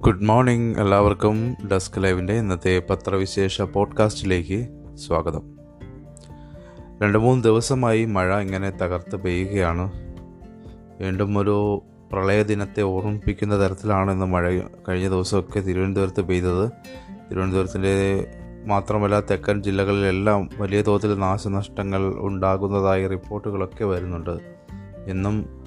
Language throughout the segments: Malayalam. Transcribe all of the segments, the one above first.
ഗുഡ് മോർണിംഗ് എല്ലാവർക്കും ഡെസ്ക് ലൈവിന്റെ ഇന്നത്തെ പത്രവിശേഷ പോഡ്കാസ്റ്റിലേക്ക് സ്വാഗതം. രണ്ട് മൂന്ന് ദിവസമായി മഴ ഇങ്ങനെ തകർത്ത് പെയ്യുകയാണ്. വീണ്ടും ഒരു പ്രളയ ദിനത്തെ ഓർമ്മിപ്പിക്കുന്ന തരത്തിലാണ് ഇന്ന് മഴ കഴിഞ്ഞ ദിവസമൊക്കെ തിരുവനന്തപുരത്ത് പെയ്തത്. തിരുവനന്തപുരത്തിന്റെ മാത്രമല്ല തെക്കൻ ജില്ലകളിലെല്ലാം വലിയ തോതിൽ നാശനഷ്ടങ്ങൾ ഉണ്ടാകുന്നതായി റിപ്പോർട്ടുകളൊക്കെ വരുന്നുണ്ട്. ഇന്നും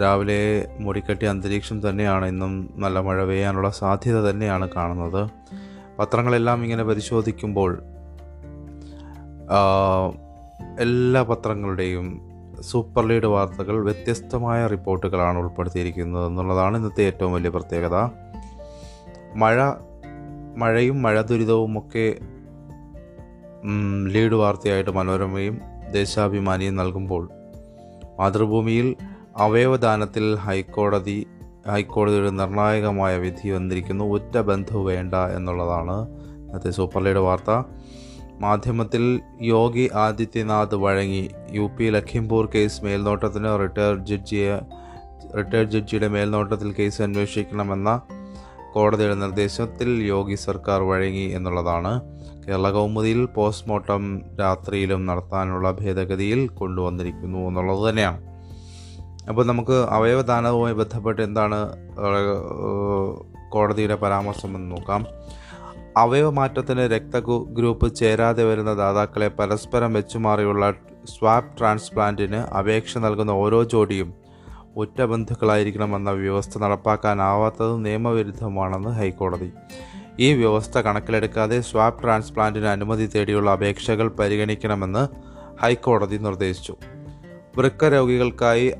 രാവിലെ മൂടിക്കെട്ടിയ അന്തരീക്ഷം തന്നെയാണ് ഇന്നും നല്ല മഴ പെയ്യാനുള്ള സാധ്യത തന്നെയാണ് കാണുന്നത്. പത്രങ്ങളെല്ലാം ഇങ്ങനെ പരിശോധിക്കുമ്പോൾ എല്ലാ പത്രങ്ങളുടെയും സൂപ്പർ ലീഡ് വാർത്തകൾ വ്യത്യസ്തമായ റിപ്പോർട്ടുകളാണ് ഉൾപ്പെടുത്തിയിരിക്കുന്നത് എന്നുള്ളതാണ് ഇന്നത്തെ ഏറ്റവും വലിയ പ്രത്യേകത. മഴ മഴയും മഴ ദുരിതവും ഒക്കെ ലീഡ് വാർത്തയായിട്ട് മനോരമയും ദേശാഭിമാനിയും നൽകുമ്പോൾ മാതൃഭൂമിയിൽ അവയവദാനത്തിൽ ഹൈക്കോടതി ഹൈക്കോടതിയുടെ നിർണായകമായ വിധി വന്നിരിക്കുന്നു. ഒറ്റ ബന്ധു വേണ്ട എന്നുള്ളതാണ് ഇന്നത്തെ സൂപ്പർ ലീഡ് വാർത്ത. മാധ്യമത്തിൽ യോഗി ആദിത്യനാഥ് വഴങ്ങി. യു പി ലഖിംപൂർ കേസ് മേൽനോട്ടത്തിന് റിട്ടയർഡ് ജഡ്ജിയെ റിട്ടയർഡ് ജഡ്ജിയുടെ മേൽനോട്ടത്തിൽ കേസ് അന്വേഷിക്കണമെന്ന കോടതിയുടെ നിർദ്ദേശത്തിൽ യോഗി സർക്കാർ വഴങ്ങി എന്നുള്ളതാണ്. കേരള കൗമുദിയിൽ പോസ്റ്റ്മോർട്ടം രാത്രിയിലും നടത്താനുള്ള ഭേദഗതിയിൽ കൊണ്ടുവന്നിരിക്കുന്നു എന്നുള്ളത് തന്നെയാണ്. അപ്പോൾ നമുക്ക് അവയവദാനവുമായി ബന്ധപ്പെട്ട് എന്താണ് കോടതിയുടെ പരാമർശം എന്ന് നോക്കാം. അവയവമാറ്റത്തിന് രക്ത ഗ്രൂപ്പ് ചേരാതെ വരുന്ന ദാതാക്കളെ പരസ്പരം വെച്ചുമാറിയുള്ള സ്വാപ്പ് ട്രാൻസ്പ്ലാന്റിന് അപേക്ഷ നൽകുന്ന ഓരോ ജോഡിയും ഒറ്റ ബന്ധുക്കളായിരിക്കണമെന്ന വ്യവസ്ഥ നടപ്പാക്കാനാവാത്തത് നിയമവിരുദ്ധമാണെന്ന് ഹൈക്കോടതി. ഈ വ്യവസ്ഥ കണക്കിലെടുക്കാതെ സ്വാപ്പ് ട്രാൻസ്പ്ലാന്റിന് അനുമതി തേടിയുള്ള അപേക്ഷകൾ പരിഗണിക്കണമെന്ന് ഹൈക്കോടതി നിർദ്ദേശിച്ചു. വൃക്ക രോഗികൾക്കായി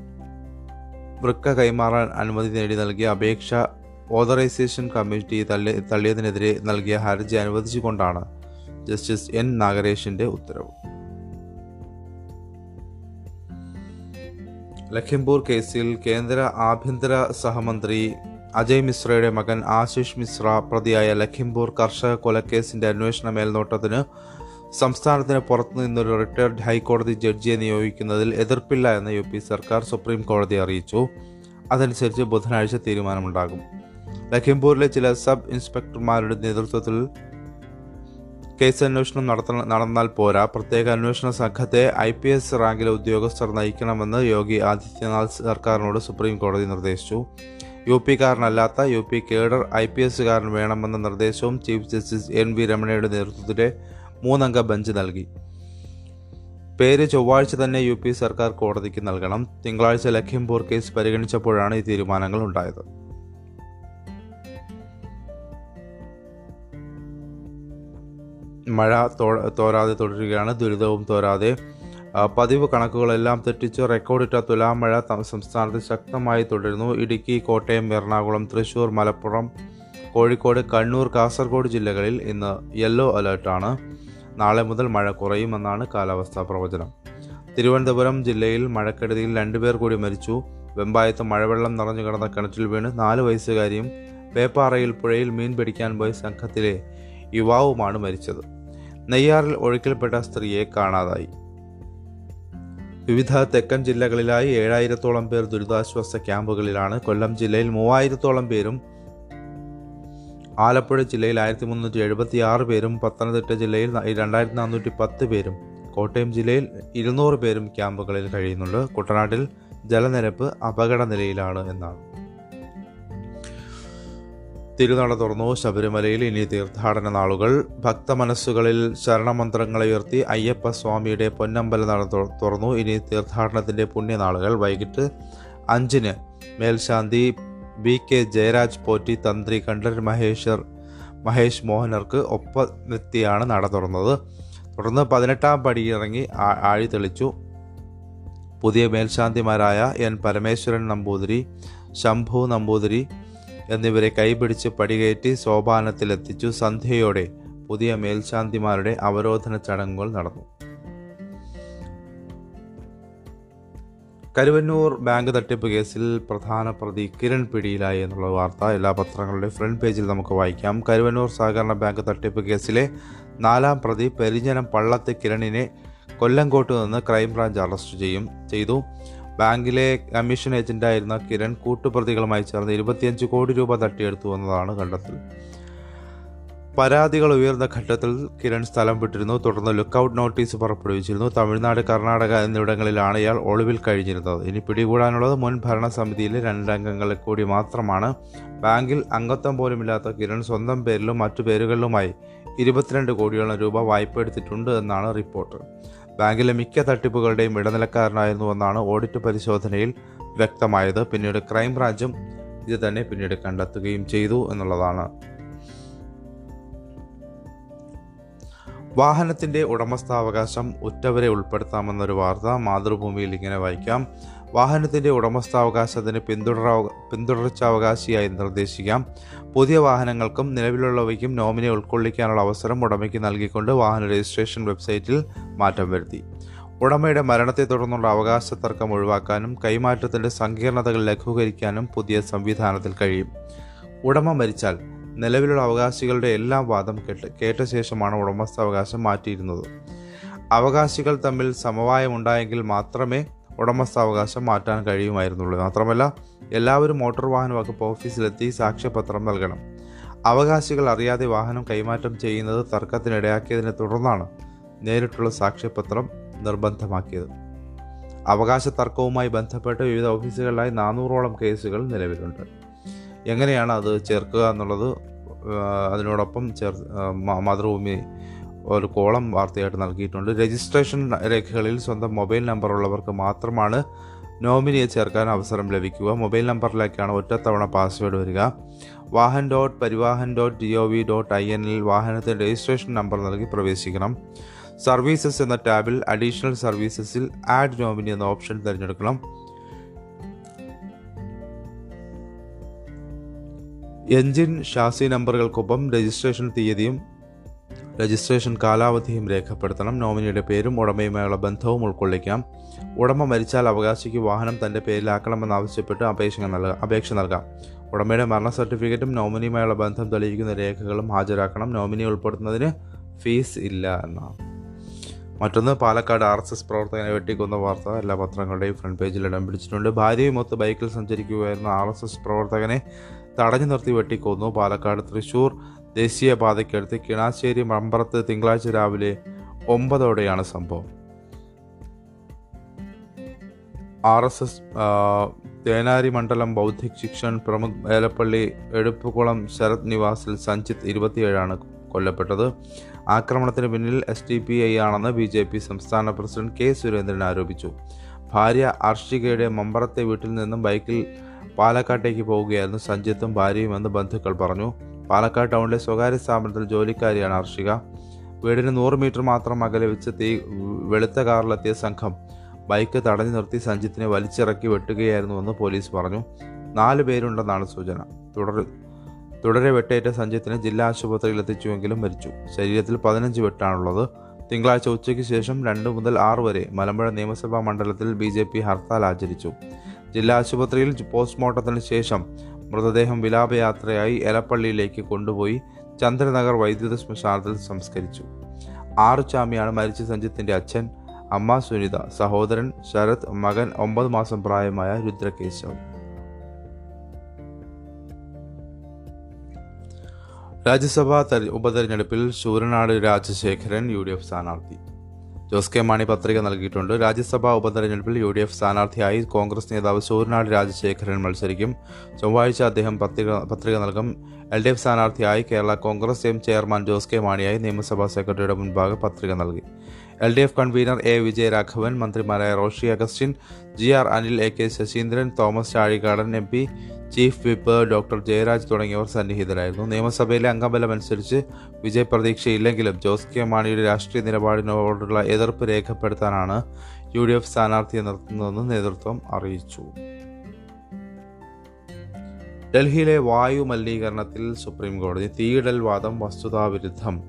വൃക്ക കൈമാറാൻ അനുമതി നേടി നൽകിയ അപേക്ഷ ഓതറൈസേഷൻ കമ്മിറ്റി തള്ളി തള്ളിയതിനെതിരെ നൽകിയ ഹർജി അനുവദിച്ചുകൊണ്ടാണ് ജസ്റ്റിസ് എൻ നാഗരേഷിന്റെ ഉത്തരവ്. ലഖിംപൂർ കേസിൽ കേന്ദ്ര ആഭ്യന്തര സഹമന്ത്രി അജയ് മിശ്രയുടെ മകൻ ആശിഷ് മിശ്ര പ്രതിയായ ലഖിംപൂർ കർഷക കൊലക്കേസിന്റെ അന്വേഷണ മേൽനോട്ടത്തിന് സംസ്ഥാനത്തിന് പുറത്തു നിന്നൊരു റിട്ടയർഡ് ഹൈക്കോടതി ജഡ്ജിയെ നിയോഗിക്കുന്നതിൽ എതിർപ്പില്ല എന്ന് യു പി സർക്കാർ സുപ്രീം കോടതി അറിയിച്ചു. അതനുസരിച്ച് ബുധനാഴ്ച തീരുമാനമുണ്ടാകും. ലഖിംപൂരിലെ ചില സബ് ഇൻസ്പെക്ടർമാരുടെ നേതൃത്വത്തിൽ കേസ് അന്വേഷണം നടത്ത നടന്നാൽ പോരാ. പ്രത്യേക അന്വേഷണ സംഘത്തെ ഐ പി എസ് റാങ്കിലെ ഉദ്യോഗസ്ഥർ നയിക്കണമെന്ന് യോഗി ആദിത്യനാഥ് സർക്കാരിനോട് സുപ്രീം കോടതി നിർദ്ദേശിച്ചു. U പിക്കാരനല്ലാത്ത U P cadre I P എസുകാരൻ വേണമെന്ന നിർദ്ദേശവും ചീഫ് ജസ്റ്റിസ് എൻ വി രമണയുടെ നേതൃത്വത്തിലെ മൂന്നംഗ ബെഞ്ച് നൽകി. പേര് ചൊവ്വാഴ്ച തന്നെ യു പി സർക്കാർ കോടതിക്ക് നൽകണം. തിങ്കളാഴ്ച ലഖിംപൂർ കേസ് പരിഗണിച്ചപ്പോഴാണ് ഈ തീരുമാനങ്ങൾ ഉണ്ടായത്. മഴ തോരാതെ തുടരുകയാണ്. ദുരിതവും തോരാതെ. പതിവ് കണക്കുകളെല്ലാം തെറ്റിച്ച് റെക്കോർഡിട്ട തുലാമഴ മഴ സംസ്ഥാനത്ത് ശക്തമായി തുടരുന്നു. ഇടുക്കി കോട്ടയം എറണാകുളം തൃശൂർ മലപ്പുറം കോഴിക്കോട് കണ്ണൂർ കാസർഗോഡ് ജില്ലകളിൽ ഇന്ന് യെല്ലോ അലേർട്ടാണ്. നാളെ മുതൽ മഴ കുറയുമെന്നാണ് കാലാവസ്ഥാ പ്രവചനം. തിരുവനന്തപുരം ജില്ലയിൽ മഴക്കെടുതിയിൽ രണ്ടുപേർ കൂടി മരിച്ചു. വെമ്പായത്ത് മഴവെള്ളം നിറഞ്ഞു കിടന്ന കിണറ്റിൽ വീണ് നാല് വയസ്സുകാരിയും പേപ്പാറയിൽ പുഴയിൽ മീൻ പിടിക്കാൻ പോയ സംഘത്തിലെ യുവാവുമാണ് മരിച്ചത്. നെയ്യാറിൽ ഒഴുക്കിൽപ്പെട്ട സ്ത്രീയെ കാണാതായി. വിവിധ തെക്കൻ ജില്ലകളിലായി ഏഴായിരത്തോളം പേർ ദുരിതാശ്വാസ ക്യാമ്പുകളിലാണ്. കൊല്ലം ജില്ലയിൽ മൂവായിരത്തോളം പേരും ആലപ്പുഴ ജില്ലയിൽ ആയിരത്തി മുന്നൂറ്റി എഴുപത്തി ആറ് പേരും പത്തനംതിട്ട ജില്ലയിൽ രണ്ടായിരത്തി നാനൂറ്റി പത്ത് പേരും കോട്ടയം ജില്ലയിൽ ഇരുന്നൂറ് പേരും ക്യാമ്പുകളിൽ കഴിയുന്നുണ്ട്. കുട്ടനാട്ടിൽ ജലനിരപ്പ് അപകട നിലയിലാണ് എന്നാണ്. തിരുനട തുറന്നു. ശബരിമലയിൽ ഇനി തീർത്ഥാടന നാളുകൾ. ഭക്തമനസ്സുകളിൽ ശരണമന്ത്രങ്ങളെ ഉയർത്തി അയ്യപ്പ സ്വാമിയുടെ പൊന്നമ്പല നട തുറന്നു. ഇനി തീർത്ഥാടനത്തിന്റെ പുണ്യനാളുകൾ. വൈകിട്ട് അഞ്ചിന് മേൽശാന്തി ബി കെ ജയരാജ് പോറ്റി തന്ത്രി കണ്ഠരൻ മഹേശ്വർ മഹേഷ് മോഹനർക്ക് ഒപ്പമെത്തിയാണ് നട തുറന്നത്. തുടർന്ന് പതിനെട്ടാം പടിയിറങ്ങി ആഴി തെളിച്ചു. പുതിയ മേൽശാന്തിമാരായ എൻ പരമേശ്വരൻ നമ്പൂതിരി ശംഭു നമ്പൂതിരി എന്നിവരെ കൈപിടിച്ച് പടികയറ്റി സോപാനത്തിലെത്തിച്ചു. സന്ധ്യയോടെ പുതിയ മേൽശാന്തിമാരുടെ അവരോധന ചടങ്ങുകൾ നടന്നു. കരുവന്നൂർ ബാങ്ക് തട്ടിപ്പ് കേസിൽ പ്രധാന പ്രതി കിരൺ പിടിയിലായി എന്നുള്ള വാർത്ത എല്ലാ പത്രങ്ങളുടെയും ഫ്രണ്ട് പേജിൽ നമുക്ക് വായിക്കാം. കരുവന്നൂർ സഹകരണ ബാങ്ക് തട്ടിപ്പ് കേസിലെ നാലാം പ്രതി പെരിഞ്ഞനം പള്ളത്ത് കിരണിനെ കൊല്ലങ്കോട്ട് നിന്ന് ക്രൈംബ്രാഞ്ച് അറസ്റ്റ് ചെയ്യും ചെയ്തു. ബാങ്കിലെ കമ്മീഷൻ ഏജന്റായിരുന്ന കിരൺ കൂട്ടുപ്രതികളുമായി ചേർന്ന് ഇരുപത്തിയഞ്ച് കോടി രൂപ തട്ടിയെടുത്തു എന്നതാണ് കണ്ടെത്തൽ. പരാതികൾ ഉയർന്ന ഘട്ടത്തിൽ കിരൺ സ്ഥലം വിട്ടിരുന്നു. തുടർന്ന് ലുക്കൌട്ട് നോട്ടീസ് പുറപ്പെടുവിച്ചിരുന്നു. തമിഴ്നാട് കർണാടക എന്നിവിടങ്ങളിലാണ് ഇയാൾ ഒളിവിൽ കഴിഞ്ഞിരുന്നത്. ഇനി പിടികൂടാനുള്ളത് മുൻ ഭരണസമിതിയിലെ രണ്ടംഗങ്ങളെ കൂടി മാത്രമാണ്. ബാങ്കിൽ അംഗത്വം പോലുമില്ലാത്ത കിരൺ സ്വന്തം പേരിലും മറ്റു പേരുകളിലുമായി ഇരുപത്തിരണ്ട് കോടിയോളം രൂപ വായ്പ എടുത്തിട്ടുണ്ട് എന്നാണ് റിപ്പോർട്ട്. ബാങ്കിലെ മിക്ക തട്ടിപ്പുകളുടെയും ഇടനിലക്കാരനായിരുന്നുവെന്നാണ് ഓഡിറ്റ് പരിശോധനയിൽ വ്യക്തമായത്. പിന്നീട് ക്രൈംബ്രാഞ്ചും ഇത് തന്നെ പിന്നീട് കണ്ടെത്തുകയും ചെയ്തു എന്നുള്ളതാണ്. വാഹനത്തിന്റെ ഉടമസ്ഥാവകാശം ഉറ്റവരെ ഉൾപ്പെടുത്താമെന്നൊരു വാർത്ത മാതൃഭൂമിയിൽ ഇങ്ങനെ വായിക്കാം. വാഹനത്തിന്റെ ഉടമസ്ഥാവകാശത്തിന് പിന്തുടര പിന്തുടർച്ചാവകാശിയായി നിർദ്ദേശിക്കാം. പുതിയ വാഹനങ്ങൾക്കും നിലവിലുള്ളവയ്ക്കും നോമിനെ ഉൾക്കൊള്ളിക്കാനുള്ള അവസരം ഉടമയ്ക്ക് നൽകിക്കൊണ്ട് വാഹന രജിസ്ട്രേഷൻ വെബ്സൈറ്റിൽ മാറ്റം വരുത്തി. ഉടമയുടെ മരണത്തെ തുടർന്നുള്ള അവകാശ തർക്കം ഒഴിവാക്കാനും കൈമാറ്റത്തിന്റെ സങ്കീർണതകൾ ലഘൂകരിക്കാനും പുതിയ സംവിധാനത്തിൽ കഴിയും. ഉടമ മരിച്ചാൽ നിലവിലുള്ള അവകാശികളുടെ എല്ലാം വാദം കേട്ട് കേട്ട ശേഷമാണ് ഉടമസ്ഥാവകാശം മാറ്റിയിരുന്നത്. അവകാശികൾ തമ്മിൽ സമവായമുണ്ടായെങ്കിൽ മാത്രമേ ഉടമസ്ഥാവകാശം മാറ്റാൻ കഴിയുമായിരുന്നുള്ളൂ. മാത്രമല്ല എല്ലാവരും മോട്ടോർ വാഹന വകുപ്പ് ഓഫീസിലെത്തി സാക്ഷ്യപത്രം നൽകണം. അവകാശികൾ അറിയാതെ വാഹനം കൈമാറ്റം ചെയ്യുന്നത് തർക്കത്തിനിടയാക്കിയതിനെ തുടർന്നാണ് നേരിട്ടുള്ള സാക്ഷ്യപത്രം നിർബന്ധമാക്കിയത്. അവകാശ തർക്കവുമായി ബന്ധപ്പെട്ട് വിവിധ ഓഫീസുകളിലായി നാനൂറോളം കേസുകൾ നിലവിലുണ്ട്. എങ്ങനെയാണ് അത് ചേർക്കുക എന്നുള്ളത് അതിനോടൊപ്പം ചേർ മാതൃഭൂമി ഒരു കോളം വാർത്തയായിട്ട് നൽകിയിട്ടുണ്ട്. രജിസ്ട്രേഷൻ രേഖകളിൽ സ്വന്തം മൊബൈൽ നമ്പർ ഉള്ളവർക്ക് മാത്രമാണ് നോമിനിയെ ചേർക്കാൻ അവസരം ലഭിക്കുക. മൊബൈൽ നമ്പറിലേക്കാണ് ഒറ്റത്തവണ പാസ്വേഡ് വരിക. Vahan dot Parivahan dot G O V dot I എന്നിൽ വാഹനത്തിന്റെ രജിസ്ട്രേഷൻ നമ്പർ നൽകി പ്രവേശിക്കണം. സർവീസസ് എന്ന ടാബിൽ അഡീഷണൽ സർവീസസിൽ ആഡ് നോമിനി എന്ന ഓപ്ഷൻ തിരഞ്ഞെടുക്കണം. എൻജിൻ ഷാസി നമ്പറുകൾക്കൊപ്പം രജിസ്ട്രേഷൻ തീയതിയും രജിസ്ട്രേഷൻ കാലാവധിയും രേഖപ്പെടുത്തണം. നോമിനിയുടെ പേരും ഉടമയുമായുള്ള ബന്ധവും ഉൾക്കൊള്ളിക്കാം. ഉടമ മരിച്ചാൽ അവകാശിക്ക് വാഹനം തന്റെ പേരിലാക്കണമെന്നാവശ്യപ്പെട്ട് അപേക്ഷ നൽകാം അപേക്ഷ നൽകാം. ഉടമയുടെ മരണ സർട്ടിഫിക്കറ്റും നോമിനിയുമായുള്ള ബന്ധം തെളിയിക്കുന്ന രേഖകളും ഹാജരാക്കണം. നോമിനി ഉൾപ്പെടുത്തുന്നതിന് ഫീസ് ഇല്ല എന്നാണ്. മറ്റൊന്ന് പാലക്കാട് ആർ എസ് എസ് പ്രവർത്തകനെ വെട്ടിക്കുന്ന വാർത്ത. എല്ലാ പത്രങ്ങളുടെയും ഫ്രണ്ട് പേജിൽ ഇടം പിടിച്ചിട്ടുണ്ട്. ഭാര്യയുമൊത്ത് ബൈക്കിൽ സഞ്ചരിക്കുകയായിരുന്ന ആർ എസ് എസ് പ്രവർത്തകനെ തടഞ്ഞു നിർത്തി വെട്ടിക്കൊന്നു. പാലക്കാട് തൃശൂർ ദേശീയപാതയ്ക്കടുത്ത് കിണാശ്ശേരി മമ്പറത്ത് തിങ്കളാഴ്ച രാവിലെ ഒമ്പതോടെയാണ് സംഭവം. ആർ എസ് എസ് തേനാരി മണ്ഡലം ബൗദ്ധിക് ശിക്ഷൺ പ്രമുഖ് വേലപ്പള്ളി എടുപ്പുകുളം ശരത് നിവാസിൽ സഞ്ജിത്ത് ഇരുപത്തിയേഴാണ് കൊല്ലപ്പെട്ടത്. ആക്രമണത്തിന് പിന്നിൽ എസ് ഡി പി ഐ ആണെന്ന് ബി ജെ പി സംസ്ഥാന പ്രസിഡന്റ് കെ സുരേന്ദ്രൻ ആരോപിച്ചു. ഭാര്യ അർഷികയുടെ മമ്പറത്തെ വീട്ടിൽ നിന്നും ബൈക്കിൽ പാലക്കാട്ടേക്ക് പോവുകയായിരുന്നു. സഞ്ജിത്തും ഭാര്യയുമെന്ന് ബന്ധുക്കൾ പറഞ്ഞു പാലക്കാട് ടൗണിലെ സ്വകാര്യ സ്ഥാപനത്തിൽ ജോലിക്കാരിയാണ് അർഷിക. വീടിന് നൂറ് മീറ്റർ മാത്രം അകലെ വെച്ച് തീ വെളുത്ത കാറിലെത്തിയ സംഘം ബൈക്ക് തടഞ്ഞു നിർത്തി സഞ്ജിത്തിനെ വലിച്ചിറക്കി വെട്ടുകയായിരുന്നുവെന്ന് പോലീസ് പറഞ്ഞു. നാല് പേരുണ്ടെന്നാണ് സൂചന. തുടർ തുടരെ വെട്ടേറ്റ സഞ്ജിത്തിനെ ജില്ലാ ആശുപത്രിയിൽ എത്തിച്ചുവെങ്കിലും മരിച്ചു. ശരീരത്തിൽ പതിനഞ്ച് വെട്ടാണുള്ളത്. തിങ്കളാഴ്ച ഉച്ചയ്ക്ക് ശേഷം രണ്ട് മുതൽ ആറ് വരെ മലമ്പുഴ നിയമസഭാ മണ്ഡലത്തിൽ ബി ഹർത്താൽ ആചരിച്ചു. ജില്ലാ ആശുപത്രിയിൽ പോസ്റ്റ്മോർട്ടത്തിന് ശേഷം മൃതദേഹം വിലാപയാത്രയായി എലപ്പള്ളിയിലേക്ക് കൊണ്ടുപോയി ചന്ദ്രനഗർ വൈദ്യുത ശ്മശാനത്തിൽ സംസ്കരിച്ചു. ആറുചാമിയാണ് മരിച്ച സഞ്ജിത്തിന്റെ അച്ഛൻ അമ്മ സുനിത സഹോദരൻ ശരത് മകൻ ഒമ്പത് മാസം പ്രായമായ രുദ്രകേശവ്. രാജ്യസഭാ ഉപതെരഞ്ഞെടുപ്പിൽ Sooranad Rajasekharan U D F സ്ഥാനാർത്ഥി. ജോസ് കെ മാണി പത്രിക നൽകിയിട്ടുണ്ട്. രാജ്യസഭാ ഉപതെരഞ്ഞെടുപ്പിൽ യു ഡി എഫ് സ്ഥാനാർത്ഥിയായി കോൺഗ്രസ് നേതാവ് സൂര്യനാട് രാജശേഖരൻ മത്സരിക്കും. ചൊവ്വാഴ്ച അദ്ദേഹം പത്രിക പത്രിക നൽകും. എൽ ഡി എഫ് സ്ഥാനാർത്ഥിയായി Kerala Congress M chairman Jose K മാണിയായി നിയമസഭാ സെക്രട്ടറിയുടെ മുൻപാകെ പത്രിക നൽകി. L D F convener A Vijayaraghavan മന്ത്രിമാരായ Roshi Augustine G R Anil A K Saseendran Thomas Chazhikadan M P chief whip doctor Jayaraj തുടങ്ങിയവർ സന്നിഹിതരായിരുന്നു. നിയമസഭയിലെ അംഗബലമനുസരിച്ച് വിജയ പ്രതീക്ഷയില്ലെങ്കിലും ജോസ് കെ മാണിയുടെ രാഷ്ട്രീയ നിലപാടിനോടുള്ള എതിർപ്പ് രേഖപ്പെടുത്താനാണ് യു ഡി എഫ് സ്ഥാനാർത്ഥിയെ നിർത്തുന്നതെന്ന് നേതൃത്വം അറിയിച്ചു. ഡൽഹിയിലെ വായു മലിനീകരണത്തിൽ സുപ്രീം കോടതി തീയിടൽ വാദം വസ്തുതാവിരുദ്ധം.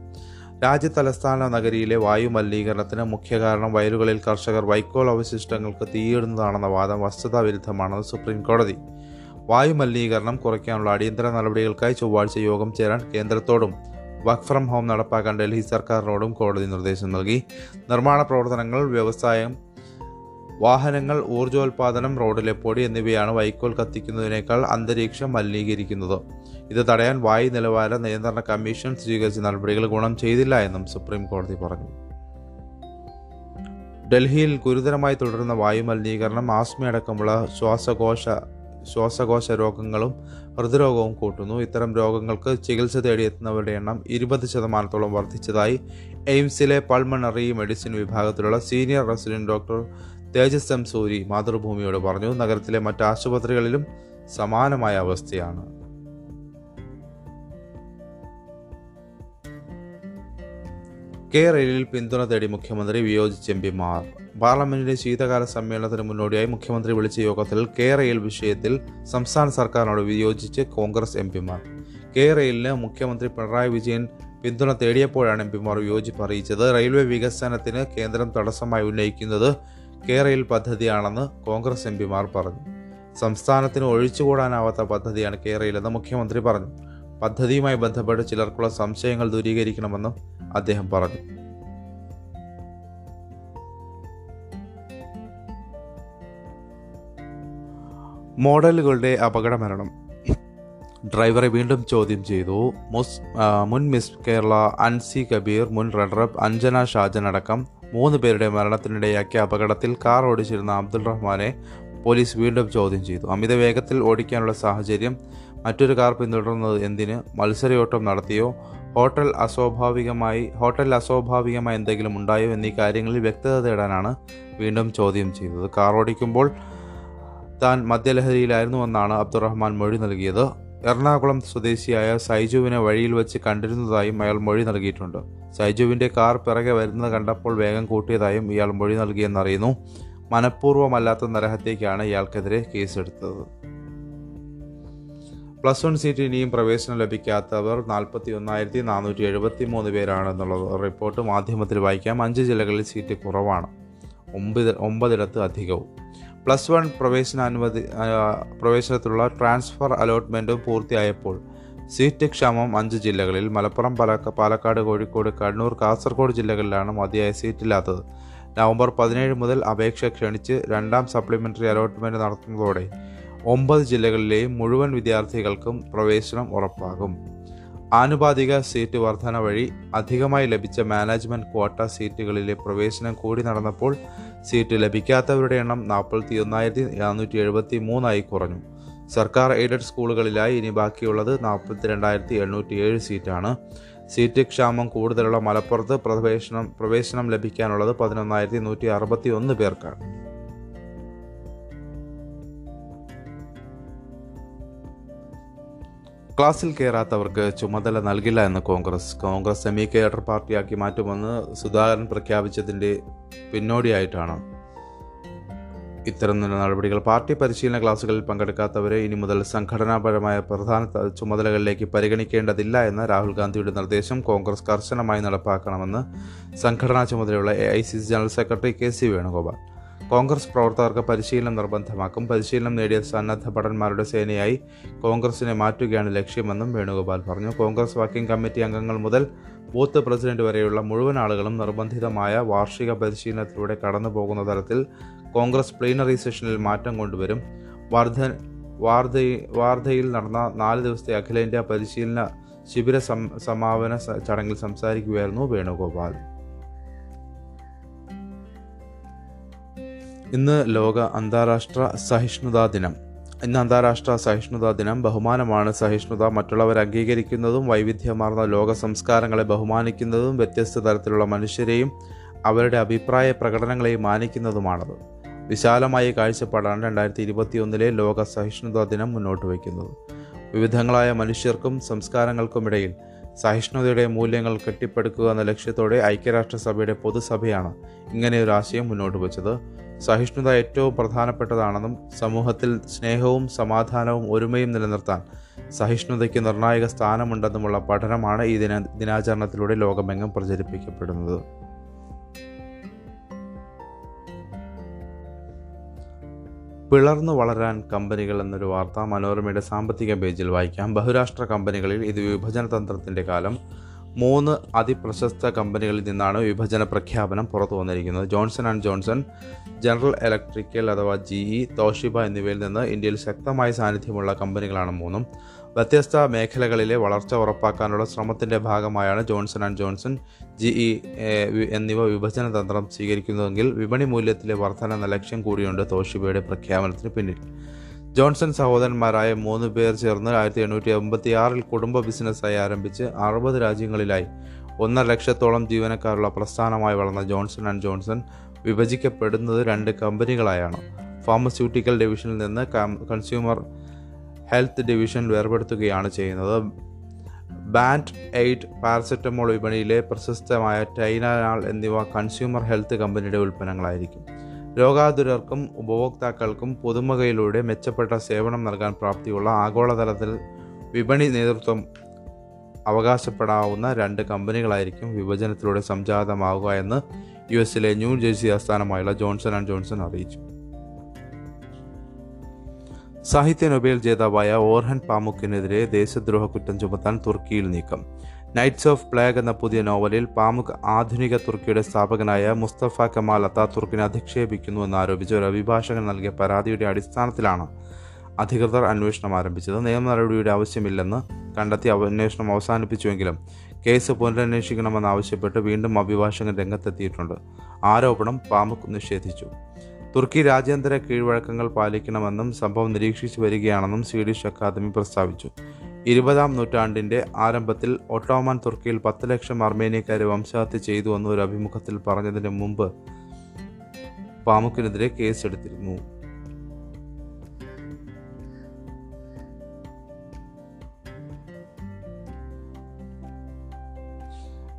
രാജ്യതലസ്ഥാന നഗരിയിലെ വായു മലിനീകരണത്തിന് മുഖ്യ കാരണം വയലുകളിൽ കർഷകർ വൈക്കോൽ അവശിഷ്ടങ്ങൾക്ക് തീയിടുന്നതാണെന്ന വാദം വസ്തുതാവിരുദ്ധമാണെന്ന് സുപ്രീം കോടതി. വായു മലിനീകരണം കുറയ്ക്കാനുള്ള അടിയന്തര നടപടികൾക്കായി ചൊവ്വാഴ്ച യോഗം ചേരാൻ കേന്ദ്രത്തോടും വർക്ക് ഫ്രം ഹോം നടപ്പാക്കാൻ ഡൽഹി സർക്കാരിനോടും കോടതി നിർദ്ദേശം നൽകി. നിർമ്മാണ പ്രവർത്തനങ്ങൾ വ്യവസായം വാഹനങ്ങൾ ഊർജോൽപാദനം റോഡിലെ പൊടി എന്നിവയാണ് വൈക്കോൽ കത്തിക്കുന്നതിനേക്കാൾ അന്തരീക്ഷം മലിനീകരിക്കുന്നത്. ഇത് തടയാൻ വായു നിലവാര നിയന്ത്രണ കമ്മീഷൻ സ്വീകരിച്ച നടപടികൾ ഗുണം ചെയ്തില്ല എന്നും സുപ്രീം കോടതി പറഞ്ഞു. ഡൽഹിയിൽ ഗുരുതരമായി തുടരുന്ന വായു മലിനീകരണം ആസ്മയടക്കമുള്ള ശ്വാസകോശ ശ്വാസകോശ രോഗങ്ങളും ഹൃദ്രോഗവും കൂട്ടുന്നു. ഇത്തരം രോഗങ്ങൾക്ക് ചികിത്സ തേടിയെത്തുന്നവരുടെ എണ്ണം ഇരുപത് ശതമാനത്തോളം വർദ്ധിച്ചതായി എയിംസിലെ പൾമണറി മെഡിസിൻ വിഭാഗത്തിലുള്ള senior resident doctor Tejas M Suri മാതൃഭൂമിയോട് പറഞ്ഞു. നഗരത്തിലെ മറ്റ് ആശുപത്രികളിലും സമാനമായ അവസ്ഥയാണ്. റെയിലിൽ പിന്തുണ തേടി മുഖ്യമന്ത്രി വിയോജിച്ച് എം പിമാർ പാർലമെന്റിന്റെ ശീതകാല സമ്മേളനത്തിന് മുന്നോടിയായി മുഖ്യമന്ത്രി വിളിച്ച യോഗത്തിൽ കെ റെയിൽ വിഷയത്തിൽ സംസ്ഥാന സർക്കാരിനോട് വിയോജിച്ച് കോൺഗ്രസ് എം പിമാർ. കെ റെയിലിന് മുഖ്യമന്ത്രി പിണറായി വിജയൻ പിന്തുണ തേടിയപ്പോഴാണ് എം പിമാർ വിയോജിപ്പ് അറിയിച്ചത്. റെയിൽവേ വികസനത്തിന് കേന്ദ്രം തടസ്സമായി ഉന്നയിക്കുന്നത് കെ റെയിൽ പദ്ധതിയാണെന്ന് കോൺഗ്രസ് എം പിമാർ പറഞ്ഞു. സംസ്ഥാനത്തിന് ഒഴിച്ചുകൂടാനാവാത്ത പദ്ധതിയാണ് കെ റെയിലെന്ന് മുഖ്യമന്ത്രി പറഞ്ഞു. പദ്ധതിയുമായി ബന്ധപ്പെട്ട് ചിലർക്കുള്ള സംശയങ്ങൾ ദൂരീകരിക്കണമെന്നും അദ്ദേഹം പറഞ്ഞു. മോഡലുകളുടെ അപകട മരണം ഡ്രൈവറെ വീണ്ടും ചോദ്യം ചെയ്തു. മുസ് മുൻ മിസ് കേരള അൻസി കബീർ മുൻ റണ്ണറപ്പ് അഞ്ജന ഷാജൻ അടക്കം മൂന്ന് പേരുടെ മരണത്തിനിടയാക്കിയ അപകടത്തിൽ കാർ ഓടിച്ചിരുന്ന അബ്ദുൾ റഹ്മാനെ പോലീസ് വീണ്ടും ചോദ്യം ചെയ്തു. അമിത വേഗത്തിൽ ഓടിക്കാനുള്ള സാഹചര്യം മറ്റൊരു കാർ പിന്തുടർന്നത് എന്തിന്? മത്സരയോട്ടം നടത്തിയോ? ഹോട്ടൽ അസ്വാഭാവികമായി ഹോട്ടലിൽ അസ്വാഭാവികമായി എന്തെങ്കിലും ഉണ്ടായോ എന്നീ കാര്യങ്ങളിൽ വ്യക്തത തേടാനാണ് വീണ്ടും ചോദ്യം ചെയ്തത് കാർ ഓടിക്കുമ്പോൾ താൻ മദ്യലഹരിയിലായിരുന്നുവെന്നാണ് അബ്ദുറഹ്മാൻ മൊഴി നൽകിയത്. എറണാകുളം സ്വദേശിയായ സൈജുവിനെ വഴിയിൽ വെച്ച് കണ്ടിരുന്നതായും അയാൾ മൊഴി നൽകിയിട്ടുണ്ട്. സൈജുവിന്റെ കാർ പിറകെ വരുന്നത് കണ്ടപ്പോൾ വേഗം കൂട്ടിയതായും ഇയാൾ മൊഴി നൽകിയെന്നറിയുന്നു. മനഃപൂർവമല്ലാത്ത നരഹത്യക്കാണ് ഇയാൾക്കെതിരെ കേസെടുത്തത്. പ്ലസ് വൺ സീറ്റ് ഇനിയും പ്രവേശനം ലഭിക്കാത്തവർ നാൽപ്പത്തി ഒന്നായിരത്തി നാനൂറ്റി എഴുപത്തി മൂന്ന് പേരാണെന്നുള്ളത് റിപ്പോർട്ട് മാധ്യമത്തിൽ വായിക്കാം. അഞ്ച് ജില്ലകളിൽ സീറ്റ് കുറവാണ്. ഒമ്പത് ഒമ്പതിടത്ത് അധികവും. പ്ലസ് വൺ പ്രവേശനാനുമതി പ്രവേശനത്തിലുള്ള ട്രാൻസ്ഫർ അലോട്ട്മെന്റും പൂർത്തിയായപ്പോൾ സീറ്റ് ക്ഷാമം അഞ്ച് ജില്ലകളിൽ. മലപ്പുറം പാലക്ക പാലക്കാട് കോഴിക്കോട് കണ്ണൂർ കാസർഗോഡ് ജില്ലകളിലാണ് മതിയായ സീറ്റില്ലാത്തത്. നവംബർ പതിനേഴ് മുതൽ അപേക്ഷ ക്ഷണിച്ച് രണ്ടാം സപ്ലിമെന്ററി അലോട്ട്മെന്റ് നടത്തുന്നതോടെ ഒമ്പത് ജില്ലകളിലെയും മുഴുവൻ വിദ്യാർത്ഥികൾക്കും പ്രവേശനം ഉറപ്പാകും. ആനുപാതിക സീറ്റ് വർധന വഴി അധികമായി ലഭിച്ച മാനേജ്മെന്റ് ക്വാട്ട സീറ്റുകളിലെ പ്രവേശനം കൂടി നടന്നപ്പോൾ സീറ്റ് ലഭിക്കാത്തവരുടെ എണ്ണം നാൽപ്പത്തി ഒന്നായിരത്തി നാനൂറ്റി എഴുപത്തി മൂന്നായി കുറഞ്ഞു. സർക്കാർ എയ്ഡഡ് സ്കൂളുകളിലായി ഇനി ബാക്കിയുള്ളത് നാൽപ്പത്തി രണ്ടായിരത്തി എണ്ണൂറ്റി ഏഴ് സീറ്റാണ്. സീറ്റ് ക്ഷാമം കൂടുതലുള്ള മലപ്പുറത്ത് പ്രവേശനം പ്രവേശനം ലഭിക്കാനുള്ളത് പതിനൊന്നായിരത്തി നൂറ്റി അറുപത്തി ഒന്ന് പേർക്കാണ്. ക്ലാസ്സിൽ കയറാത്തവർക്ക് ചുമതല നൽകില്ല എന്ന് കോൺഗ്രസ്. കോൺഗ്രസ് സെമി കേഡർ പാർട്ടിയാക്കി മാറ്റുമെന്ന് സുധാകരൻ പ്രഖ്യാപിച്ചതിന്റെ പിന്നോടിയായിട്ടാണ് ഇത്തരം നടപടികൾ. പാർട്ടി പരിശീലന ക്ലാസുകളിൽ പങ്കെടുക്കാത്തവരെ ഇനി മുതൽ സംഘടനാപരമായ പ്രധാന ചുമതലകളിലേക്ക് പരിഗണിക്കേണ്ടതില്ല എന്ന രാഹുൽ ഗാന്ധിയുടെ നിർദ്ദേശം കോൺഗ്രസ് കർശനമായി നടപ്പാക്കണമെന്ന് സംഘടനാ ചുമതലയുള്ള A general secretary K C Venugopal. Congress പ്രവർത്തകർക്ക് പരിശീലനം നിർബന്ധമാക്കും. പരിശീലനം നേടിയ സന്നദ്ധ ഭടന്മാരുടെ സേനയായി കോൺഗ്രസിനെ മാറ്റുകയാണ് ലക്ഷ്യമെന്നും വേണുഗോപാൽ പറഞ്ഞു. കോൺഗ്രസ് വർക്കിംഗ് കമ്മിറ്റി അംഗങ്ങൾ മുതൽ ബൂത്ത് പ്രസിഡന്റ് വരെയുള്ള മുഴുവൻ ആളുകളും നിർബന്ധിതമായ വാർഷിക പരിശീലനത്തിലൂടെ കടന്നു പോകുന്ന തരത്തിൽ കോൺഗ്രസ് പ്ലീനറി സെഷനിൽ മാറ്റം കൊണ്ടുവരും. വാർധ വാർധ വാർധയിൽ നടന്ന നാല് ദിവസത്തെ അഖിലേന്ത്യാ പരിശീലന ശിബിര സമാപന ചടങ്ങിൽ സംസാരിക്കുകയായിരുന്നു വേണുഗോപാൽ. ഇന്ന് ലോക അന്താരാഷ്ട്ര സഹിഷ്ണുതാ ദിനം. ഇന്ന് അന്താരാഷ്ട്ര സഹിഷ്ണുതാ ദിനം ബഹുമാനമാണ്. സഹിഷ്ണുത മറ്റുള്ളവർ അംഗീകരിക്കുന്നതും വൈവിധ്യമാർന്ന ലോക സംസ്കാരങ്ങളെ ബഹുമാനിക്കുന്നതും വ്യത്യസ്ത തരത്തിലുള്ള മനുഷ്യരെയും അവരുടെ അഭിപ്രായ പ്രകടനങ്ങളെയും മാനിക്കുന്നതുമാണത്. വിശാലമായ കാഴ്ചപ്പാടാണ് രണ്ടായിരത്തി ഇരുപത്തിയൊന്നിലെ ലോക സഹിഷ്ണുതാ ദിനം മുന്നോട്ട് വയ്ക്കുന്നത്. വിവിധങ്ങളായ മനുഷ്യർക്കും സംസ്കാരങ്ങൾക്കുമിടയിൽ സഹിഷ്ണുതയുടെ മൂല്യങ്ങൾ കെട്ടിപ്പടുക്കുക എന്ന ലക്ഷ്യത്തോടെ ഐക്യരാഷ്ട്രസഭയുടെ പൊതുസഭയാണ് ഇങ്ങനെയൊരു ആശയം മുന്നോട്ട് വച്ചത്. സഹിഷ്ണുത ഏറ്റവും പ്രധാനപ്പെട്ടതാണെന്നും സമൂഹത്തിൽ സ്നേഹവും സമാധാനവും ഒരുമയും നിലനിർത്താൻ സഹിഷ്ണുതയ്ക്ക് നിർണായക സ്ഥാനമുണ്ടെന്നുമുള്ള പഠനമാണ് ഈ ദിന ദിനാചരണത്തിലൂടെ ലോകമെങ്ങും പ്രചരിപ്പിക്കപ്പെടുന്നത്. പിളർന്നു വളരാൻ കമ്പനികൾ എന്നൊരു വാർത്ത മനോരമയുടെ സാമ്പത്തിക പേജിൽ വായിക്കാം. ബഹുരാഷ്ട്ര കമ്പനികളിൽ ഇത് വിഭജന തന്ത്രത്തിന്റെ കാലം. മൂന്ന് അതിപ്രശസ്ത കമ്പനികളിൽ നിന്നാണ് വിഭജന പ്രഖ്യാപനം പുറത്തു വന്നിരിക്കുന്നത്. Johnson and Johnson General Electrical അഥവാ ജി ഇ തോഷിബ എന്നിവയിൽ നിന്ന് ഇന്ത്യയിൽ ശക്തമായ സാന്നിധ്യമുള്ള കമ്പനികളാണ് മൂന്നും. വ്യത്യസ്ത മേഖലകളിലെ വളർച്ച ഉറപ്പാക്കാനുള്ള ശ്രമത്തിന്റെ ഭാഗമായാണ് Johnson and Johnson G E എന്നിവ വിഭജന തന്ത്രം സ്വീകരിക്കുന്നതെങ്കിൽ വിപണി മൂല്യത്തിലെ വർധന എന്ന ലക്ഷ്യം കൂടിയുണ്ട് തോഷിബയുടെ പ്രഖ്യാപനത്തിന് പിന്നിൽ. ജോൺസൺ സഹോദരന്മാരായ മൂന്ന് പേർ ചേർന്ന് ആയിരത്തി എണ്ണൂറ്റി എൺപത്തി ആറിൽ കുടുംബ ബിസിനസ്സായി ആരംഭിച്ച് അറുപത് രാജ്യങ്ങളിലായി ഒന്നര ലക്ഷത്തോളം ജീവനക്കാരുള്ള പ്രസ്ഥാനമായി വളർന്ന ജോൺസൺ ആൻഡ് ജോൺസൺ വിഭജിക്കപ്പെടുന്നത് രണ്ട് കമ്പനികളായാണ്. ഫാർമസ്യൂട്ടിക്കൽ ഡിവിഷനിൽ നിന്ന് കൺസ്യൂമർ ഹെൽത്ത് ഡിവിഷൻ വേർപെടുത്തുകയാണ് ചെയ്യുന്നത്. ബാൻഡ് എയ്റ്റ് പാരസെറ്റമോൾ വിപണിയിലെ പ്രശസ്തമായ ടൈനാൾ എന്നിവ കൺസ്യൂമർ ഹെൽത്ത് കമ്പനിയുടെ ഉൽപ്പന്നങ്ങളായിരിക്കും. രോഗാതുരർക്കും ഉപഭോക്താക്കൾക്കും പുതുമകയിലൂടെ മെച്ചപ്പെട്ട സേവനം നൽകാൻ പ്രാപ്തിയുള്ള ആഗോളതലത്തിൽ വിപണി നേതൃത്വം അവകാശപ്പെടാവുന്ന രണ്ട് കമ്പനികളായിരിക്കും വിഭജനത്തിലൂടെ സംജാതമാവുക എന്ന് യു എസിലെ ന്യൂ ജേഴ്സി ആസ്ഥാനമായുള്ള ജോൺസൺ ആൻഡ് ജോൺസൺ അറിയിച്ചു. സാഹിത്യ നൊബേൽ ജേതാവായ ഓർഹൻ പാമുക്കിനെതിരെ ദേശദ്രോഹ കുറ്റം ചുമത്താൻ തുർക്കിയിൽ നീക്കം. നൈറ്റ്സ് ഓഫ് പ്ലേഗ് എന്ന പുതിയ നോവലിൽ പാമുക് ആധുനിക തുർക്കിയുടെ സ്ഥാപകനായ മുസ്തഫ കമാൽ അത്താതുർക്കിനെ അധിക്ഷേപിക്കുന്നുവെന്ന് ആരോപിച്ച് ഒരു അഭിഭാഷകൻ നൽകിയ പരാതിയുടെ അടിസ്ഥാനത്തിലാണ് അധികൃതർ അന്വേഷണം ആരംഭിച്ചത്. നിയമ നടപടിയുടെ ആവശ്യമില്ലെന്ന് കണ്ടെത്തി അന്വേഷണം അവസാനിപ്പിച്ചുവെങ്കിലും കേസ് പുനരന്വേഷിക്കണമെന്നാവശ്യപ്പെട്ട് വീണ്ടും അഭിഭാഷകൻ രംഗത്തെത്തിയിട്ടുണ്ട്. ആരോപണം പാമുക് നിഷേധിച്ചു. തുർക്കി രാജ്യാന്തര കീഴ്വഴക്കങ്ങൾ പാലിക്കണമെന്നും സംഭവം നിരീക്ഷിച്ചു വരികയാണെന്നും സ്വീഡിഷ് അക്കാദമി പ്രസ്താവിച്ചു. ഇരുപതാം നൂറ്റാണ്ടിന്റെ ആരംഭത്തിൽ ഒട്ടോമൻ തുർക്കിയിൽ പത്ത് ലക്ഷം അർമേനിയക്കാരെ വംശഹത്യ ചെയ്തുവെന്ന് ഒരു അഭിമുഖത്തിൽ പറഞ്ഞതിന് മുമ്പ് പാമുക്കിനെതിരെ കേസെടുത്തിരുന്നു.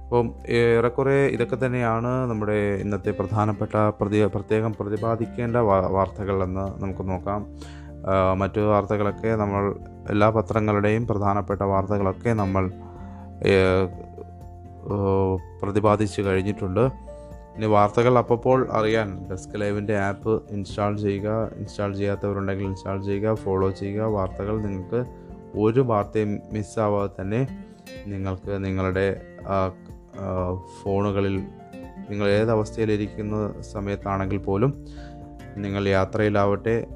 അപ്പം ഏറെക്കുറെ ഇതൊക്കെ തന്നെയാണ് നമ്മുടെ ഇന്നത്തെ പ്രധാനപ്പെട്ട പ്രതി പ്രത്യേകം പ്രതിപാദിക്കേണ്ട വാർത്തകളെന്ന് നമുക്ക് നോക്കാം. മറ്റു വാർത്തകളൊക്കെ നമ്മൾ എല്ലാ പത്രങ്ങളുടെയും പ്രധാനപ്പെട്ട വാർത്തകളൊക്കെ നമ്മൾ പ്രതിപാദിച്ചു കഴിഞ്ഞിട്ടുണ്ട്. ഇനി വാർത്തകൾ അപ്പോൾ അറിയാൻ ഡെസ്ക് ലൈവിന്റെ ആപ്പ് ഇൻസ്റ്റാൾ ചെയ്യുക. ഇൻസ്റ്റാൾ ചെയ്യാത്തവരുണ്ടെങ്കിൽ ഇൻസ്റ്റാൾ ചെയ്യുക ഫോളോ ചെയ്യുക. വാർത്തകൾ നിങ്ങൾക്ക് ഒരു വാർത്തയും മിസ്സാവാതെ തന്നെ നിങ്ങൾക്ക് നിങ്ങളുടെ ഫോണുകളിൽ നിങ്ങൾ ഏതവസ്ഥയിലിരിക്കുന്ന സമയത്താണെങ്കിൽ പോലും നിങ്ങൾ യാത്രയിലാവട്ടെ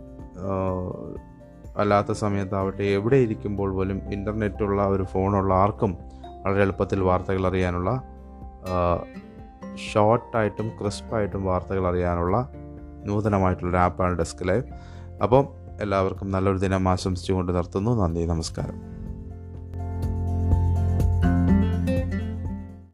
അല്ലാത്ത സമയത്താവട്ടെ എവിടെ ഇരിക്കുമ്പോൾ പോലും ഇന്റർനെറ്റുള്ള ഒരു ഫോണുള്ള ആർക്കും വളരെ എളുപ്പത്തിൽ വാർത്തകൾ അറിയാനുള്ള ഷോർട്ടായിട്ടും ക്രിസ്പായിട്ടും വാർത്തകൾ അറിയാനുള്ള നൂതനമായിട്ടുള്ളൊരു ആപ്പാണ് ഡെസ്ക് ലൈവ്. അപ്പം എല്ലാവർക്കും നല്ലൊരു ദിനം ആശംസിച്ചുകൊണ്ട് നിർത്തുന്നു. നന്ദി നമസ്കാരം.